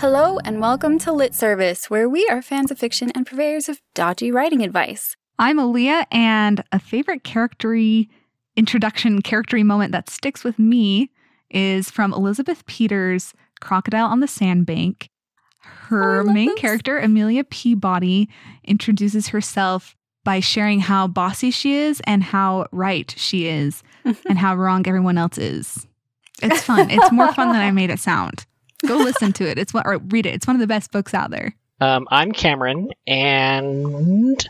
Hello, and welcome to Lit Service, where we are fans of fiction and purveyors of dodgy writing advice. I'm Aaliyah, and a favorite charactery introduction, charactery moment that sticks with me is from Elizabeth Peters' Crocodile on the Sandbank. Her oh, main this. character, Amelia Peabody, introduces herself by sharing how bossy she is and how right she is and how wrong everyone else is. It's fun. It's more fun than I made it sound. Go listen to it. It's what or read it. It's one of the best books out there. Um, I'm Cameron, and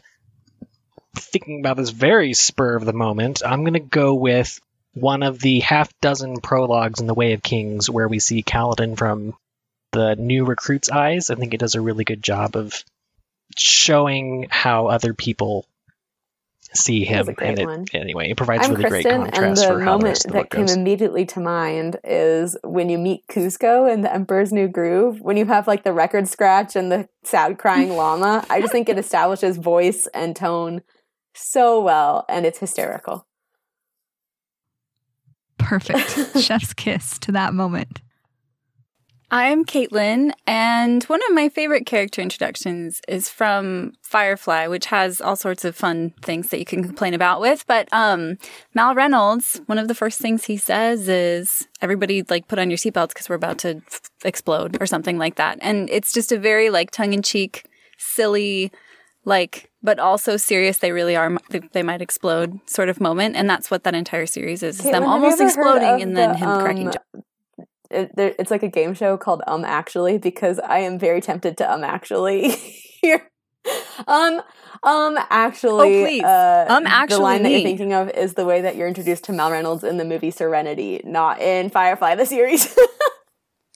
thinking about this very spur of the moment, I'm going to go with one of the half dozen prologues in The Way of Kings where we see Kaladin from the new recruit's eyes. I think it does a really good job of showing how other people see him. a great and it, one. anyway, it provides I'm really great Kristen, and contrast the for how the moment rest the that came goes. immediately to mind is when you meet Kuzco in the Emperor's New Groove. When you have like the record scratch and the sad crying llama, I just think it establishes voice and tone so well, and it's hysterical. Perfect. Chef's kiss to that moment. I'm Caitlin, and one of my favorite character introductions is from Firefly, which has all sorts of fun things that you can complain about with. But um, Mal Reynolds, one of the first things he says is, "Everybody, like, put on your seatbelts because we're about to f- explode," or something like that. And it's just a very like tongue-in-cheek, silly, like, but also serious. They really are. They, might explode, sort of moment, and that's what that entire series is: is them Caitlin, you almost exploding and then the, him cracking. um, jokes. It, there, it's like a game show called Um Actually because I am very tempted to Um Actually here. um um actually Oh, please. uh, Um, actually the line that you're thinking of is the way that you're introduced to Mal Reynolds in the movie Serenity, not in Firefly the series.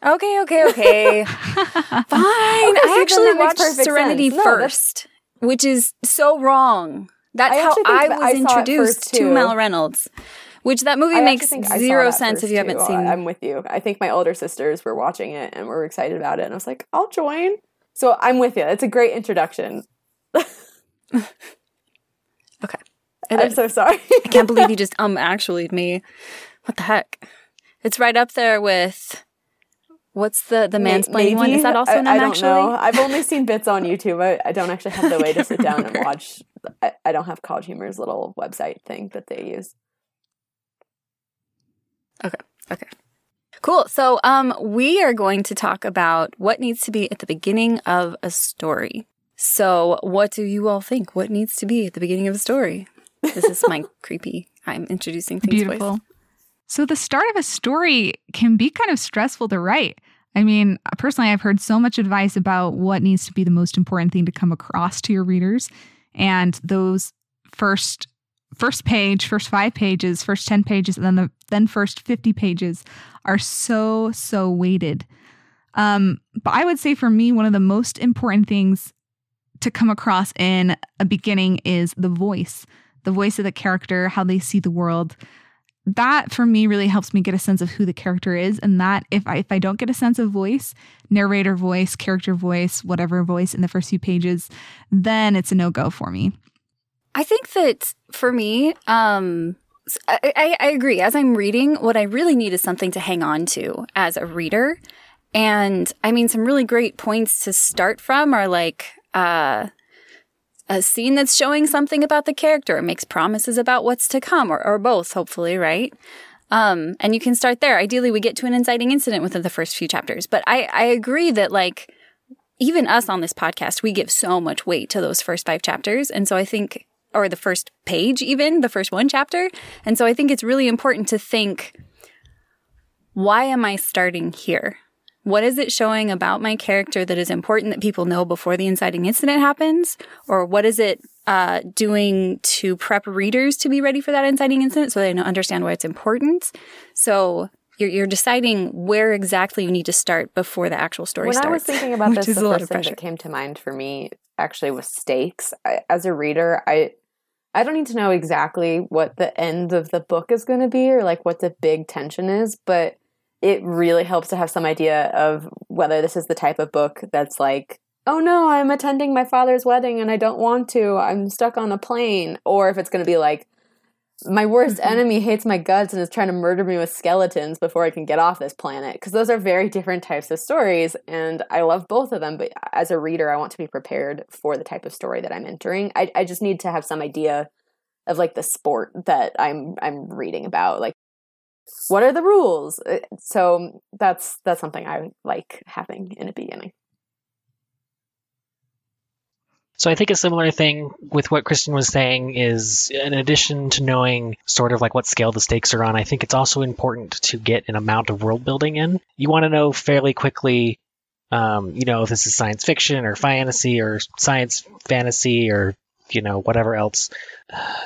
Okay, okay, okay. Fine. then I actually watched Serenity sense. No, first, which is so wrong. That's I how I was I introduced to. Mal Reynolds, which that movie I makes think I saw zero sense if you haven't too. seen. I'm with you. I think my older sisters were watching it and were excited about it, and I was like, I'll join. So I'm with you. It's a great introduction. okay. It I'm is. so sorry. I can't believe you just um actually me. What the heck? It's right up there with what's the the mansplaining one? Is that also I, an I don't actually? know. I've only seen bits on YouTube. I, I don't actually have the way to sit down and watch. I, I don't have College Humor's little website thing that they use. Cool. So, um, we are going to talk about what needs to be at the beginning of a story. So, what do you all think? What needs to be at the beginning of a story? This is my creepy. I'm introducing things. voice. Beautiful. So the start of a story can be kind of stressful to write. I mean, personally, I've heard so much advice about what needs to be the most important thing to come across to your readers, and those first first page, first five pages, first ten pages, and then the then first fifty pages are so so weighted. Um, but I would say for me, one of the most important things to come across in a beginning is the voice, the voice of the character, how they see the world that for me really helps me get a sense of who the character is and that if I if I don't get a sense of voice, narrator voice, character voice, whatever voice in the first few pages, then it's a no-go for me. I think that for me, um, I, I- I agree. As I'm reading, what I really need is something to hang on to as a reader. And I mean, some really great points to start from are like uh, a scene that's showing something about the character, makes promises about what's to come, or, or both, hopefully, right? Um, and you can start there. Ideally, we get to an inciting incident within the first few chapters. But I, I agree that, like, even us on this podcast, we give so much weight to those first five chapters. And so I think, or the first page, even the first one chapter. And so I think it's really important to think why am I starting here? What is it showing about my character that is important that people know before the inciting incident happens? Or what is it uh, doing to prep readers to be ready for that inciting incident so they know- understand why it's important? So you're, you're deciding where exactly you need to start before the actual story when starts. I was thinking about this, the first thing that came to mind for me actually was stakes. I, as a reader, I I don't need to know exactly what the end of the book is going to be or like what the big tension is, but it really helps to have some idea of whether this is the type of book that's like, oh no, I'm attending my father's wedding and I don't want to. I'm stuck on a plane, or if it's going to be like, my worst Mhm. enemy hates my guts and is trying to murder me with skeletons before I can get off this planet. Because those are very different types of stories, and I love both of them. But as a reader, I want to be prepared for the type of story that I'm entering. I, I just need to have some idea of like the sport that I'm I'm reading about. Like, what are the rules? Uh, So that's that's something I like having in a beginning. So I think a similar thing with what Kristen was saying is in addition to knowing sort of like what scale the stakes are on, I think it's also important to get an amount of world building in. You want to know fairly quickly um, you know, if this is science fiction or fantasy or science fantasy or you know whatever else.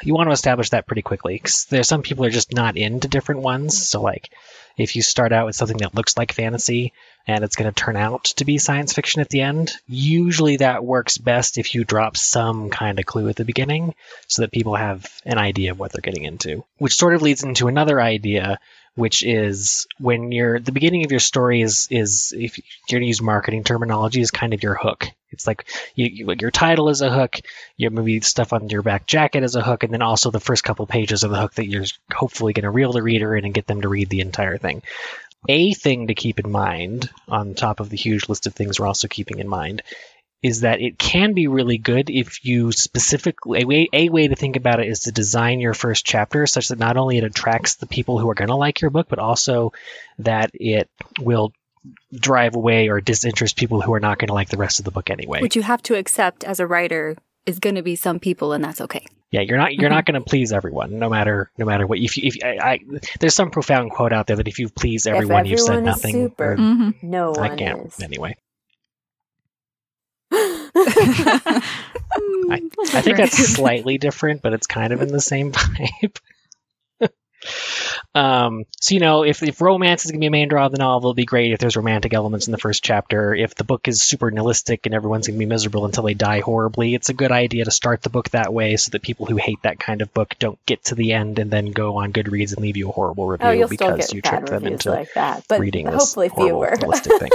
You want to establish that pretty quickly because there's some people are just not into different ones. So like, if you start out with something that looks like fantasy and it's going to turn out to be science fiction at the end, usually that works best if you drop some kind of clue at the beginning so that people have an idea of what they're getting into. Which sort of leads into another idea, which is when you're the beginning of your story is is if you're going to use marketing terminology is kind of your hook. It's like you, you, your title is a hook, your maybe stuff on your back jacket is a hook, and then also the first couple pages of the hook that you're hopefully going to reel the reader in and get them to read the entire thing. A thing to keep in mind, on top of the huge list of things we're also keeping in mind, is that it can be really good if you specifically a way, a way to think about it is to design your first chapter such that not only it attracts the people who are going to like your book, but also that it will drive away or disinterest people who are not going to like the rest of the book anyway. Which you have to accept as a writer is going to be some people, and that's okay. Yeah, you're not you're not going to please everyone, no matter no matter what. If you, if I, I, there's some profound quote out there that if you please everyone, you've said nothing. super. or- hmm No I one can't is. anyway. I think that's slightly different, but it's kind of in the same vibe. Um, so you know, if if romance is gonna be a main draw of the novel, it'll be great if there's romantic elements in the first chapter. If the book is super nihilistic and everyone's gonna be miserable until they die horribly, it's a good idea to start the book that way, so that people who hate that kind of book don't get to the end and then go on Goodreads and leave you a horrible review Oh, you'll still because get you tricked them into like that, but reading this hopefully horrible fewer. nihilistic thing.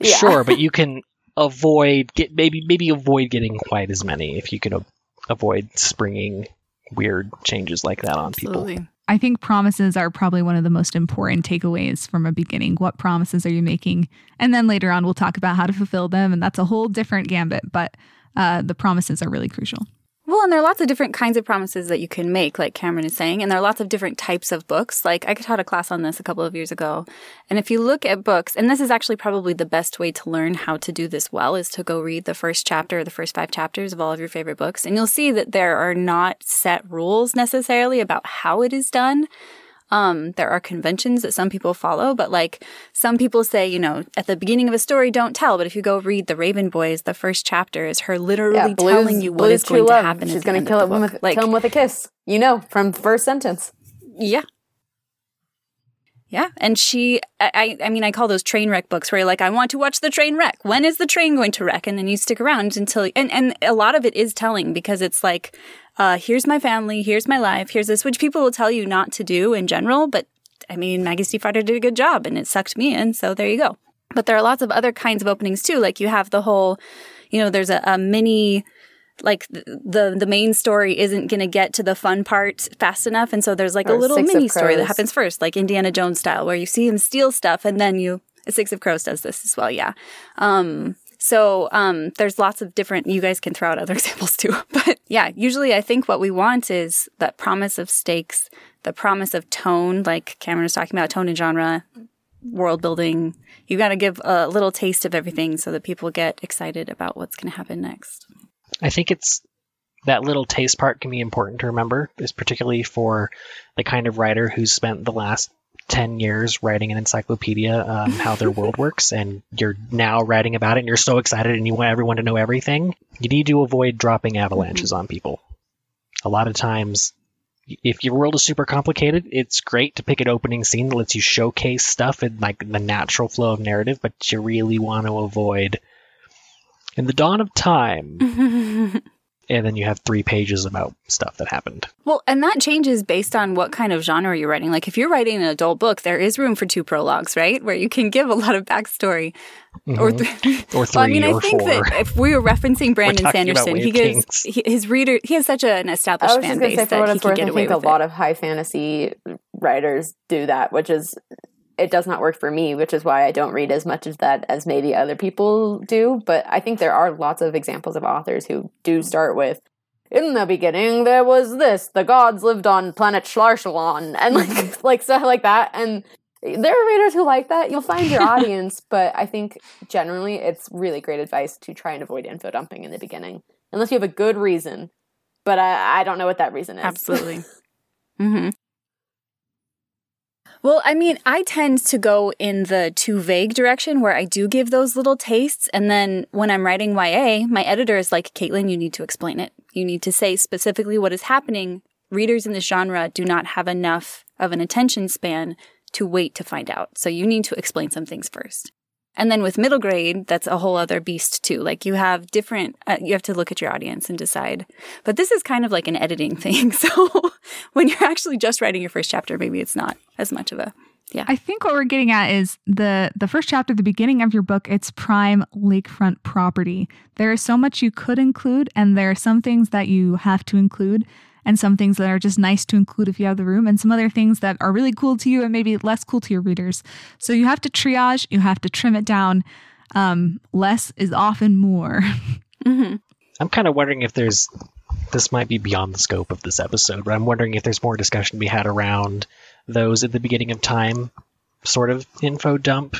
Yeah. Sure, but you can avoid get maybe maybe avoid getting quite as many if you can a- avoid springing weird changes like that on people. I think promises are probably one of the most important takeaways from a beginning. What promises are you making? And then later on, we'll talk about how to fulfill them. And that's a whole different gambit, but uh, the promises are really crucial. Well, and there are lots of different kinds of promises that you can make, like Cameron is saying, and there are lots of different types of books. Like I taught a class on this a couple of years ago, and if you look at books, and this is actually probably the best way to learn how to do this well, is to go read the first chapter or the first five chapters of all of your favorite books, and you'll see that there are not set rules necessarily about how it is done. Um, there are conventions that some people follow, but like some people say, you know, at the beginning of a story, don't tell. But if you go read the Raven Boys, the first chapter is her literally Yeah, Blue's, telling you what is Blue's is true going to happen. She's going to kill him with like, kill him with a kiss. You know, from first sentence. yeah. Yeah, and she, I, I I mean, I call those train wreck books where you're like, I want to watch the train wreck. When is the train going to wreck? And then you stick around until, and and a lot of it is telling because it's like, uh, here's my family, here's my life, here's this, which people will tell you not to do in general. But I mean, Maggie Stiefvater did a good job, and it sucked me in, so there you go. But there are lots of other kinds of openings too. Like you have the whole, you know, there's a, a mini like the the main story isn't going to get to the fun part fast enough and so there's like a little mini story that happens first like Indiana Jones style where you see him steal stuff and then you Six of Crows does this as well yeah um so um there's lots of different you guys can throw out other examples too but yeah usually I think what we want is that promise of stakes the promise of tone like Cameron was talking about tone and genre world building. You got to give a little taste of everything so that people get excited about what's going to happen next. I think it's that little taste part can be important to remember, is particularly for the kind of writer who's spent the last 10 years writing an encyclopedia um, how their world works and you're now writing about it and you're so excited and you want everyone to know everything you need to avoid dropping avalanches on people. A lot of times if your world is super complicated it's great to pick an opening scene that lets you showcase stuff in like the natural flow of narrative but you really want to avoid. In the dawn of time and then you have three pages about stuff that happened. Well, and that changes based on what kind of genre you're writing. Like if you're writing an adult book, there is room for two prologues, right? Where you can give a lot of backstory. Or, th- Mm-hmm. Or three well, I mean, I think four. that if we were referencing Brandon talking about Sanderson, he of gives he, his reader. He has such a, an I established was fan just going to base say, for what that he it's can worth, get I away think a with lot of high fantasy writers do that, which is it does not work for me, which is why I don't read as much of that as maybe other people do. But I think there are lots of examples of authors who do start with. In the beginning, there was this. The gods lived on planet Schlarchalon, and like like stuff like that. And there are readers who like that. You'll find your audience, but I think generally it's really great advice to try and avoid info dumping in the beginning, unless you have a good reason. But I, I don't know what that reason is. Absolutely. hmm Well, I mean, I tend to go in the too vague direction where I do give those little tastes. And then when I'm writing YA, my editor is like, Caitlin, you need to explain it. You need to say specifically what is happening. Readers in this genre do not have enough of an attention span to wait to find out. So you need to explain some things first. And then with middle grade, that's a whole other beast too. Like you have different, uh, you have to look at your audience and decide. But this is kind of like an editing thing. So when you're actually just writing your first chapter, maybe it's not as much of a, yeah. I think what we're getting at is the the first chapter, the beginning of your book. It's prime lakefront property. There is so much you could include, and there are some things that you have to include, and some things that are just nice to include if you have the room, and some other things that are really cool to you and maybe less cool to your readers. So you have to triage. You have to trim it down. Um, less is often more. hmm I'm kind of wondering if there's this might be beyond the scope of this episode, but I'm wondering if there's more discussion to be had around those at the beginning of time sort of info dump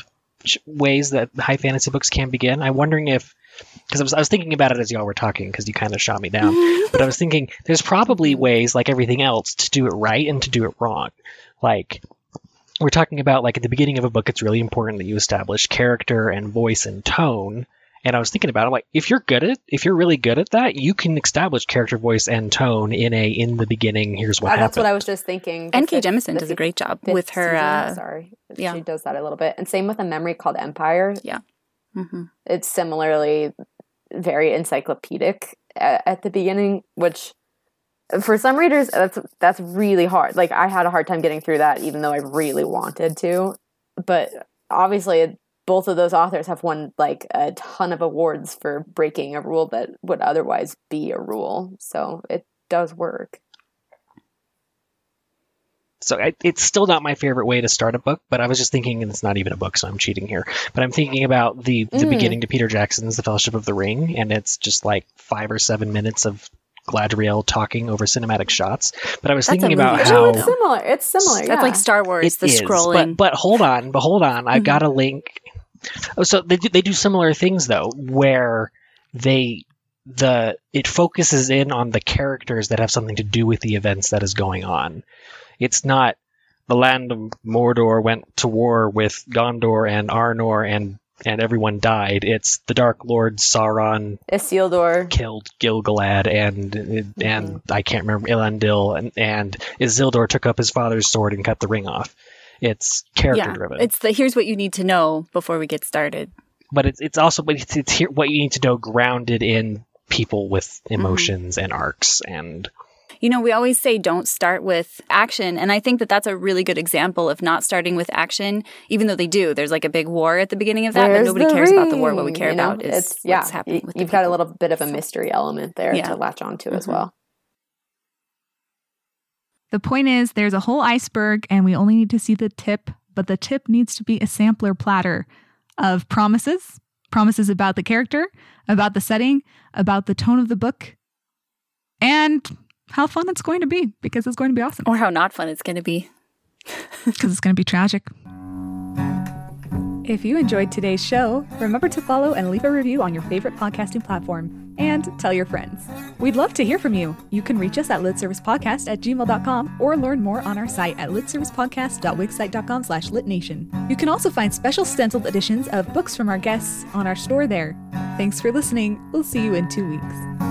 ways that high fantasy books can begin. I'm wondering if because I was, I was thinking about it as y'all were talking because you kind of shot me down, but I was thinking there's probably ways like everything else to do it right and to do it wrong. Like we're talking about like at the beginning of a book, it's really important that you establish character and voice and tone. And I was thinking about it, like if you're good at, if you're really good at that, you can establish character, voice, and tone in a in the beginning. Here's what happened. that's what I was just thinking. The N.K. fifth- Jemisin does a great job with her, season, uh, sorry, yeah. she does that a little bit, and same with a memory called Empire. Yeah hmm It's similarly very encyclopedic at, at the beginning, which for some readers that's that's really hard. Like I had a hard time getting through that, even though I really wanted to. But obviously, both of those authors have won like a ton of awards for breaking a rule that would otherwise be a rule. So it does work. So I, it's still not my favorite way to start a book, but I was just thinking, and it's not even a book, so I'm cheating here. But I'm thinking about the the Mm. beginning to Peter Jackson's The Fellowship of the Ring, and it's just like five or seven minutes of Galadriel talking over cinematic shots. But I was That's thinking about movie. how Oh, it's similar. It's similar. That's yeah. like Star Wars, It the is, scrolling. But, but hold on, but hold on. I've Mhm. got a link. Oh, so they do, they do similar things though, where they the it focuses in on the characters that have something to do with the events that is going on. It's not the land of Mordor went to war with Gondor and Arnor and and everyone died. It's the Dark Lord Sauron Isildur. killed Gil-galad and and mm-hmm. I can't remember Elendil and, and Isildur took up his father's sword and cut the ring off. It's character yeah, driven, it's the here's what you need to know before we get started. but it's it's also but it's, it's here, what you need to know grounded in people with mm-hmm. emotions and arcs and You know, we always say don't start with action. And I think that that's a really good example of not starting with action, even though they do. There's like a big war at the beginning of that, Where's but nobody the cares about the war. What we care You know, about is it's, yeah, what's happening with You've got a little bit of a mystery element there Yeah. to latch onto as Mhm. well. The point is, there's a whole iceberg, and we only need to see the tip, but the tip needs to be a sampler platter of promises promises about the character, about the setting, about the tone of the book, and how fun it's going to be because it's going to be awesome. Or how not fun it's going to be. Because it's going to be tragic. If you enjoyed today's show, remember to follow and leave a review on your favorite podcasting platform and tell your friends. We'd love to hear from you. You can reach us at litservicepodcast at gmail.com or learn more on our site at litservicepodcast.wixsite.com slash litnation. You can also find special stenciled editions of books from our guests on our store there. Thanks for listening. We'll see you in two weeks.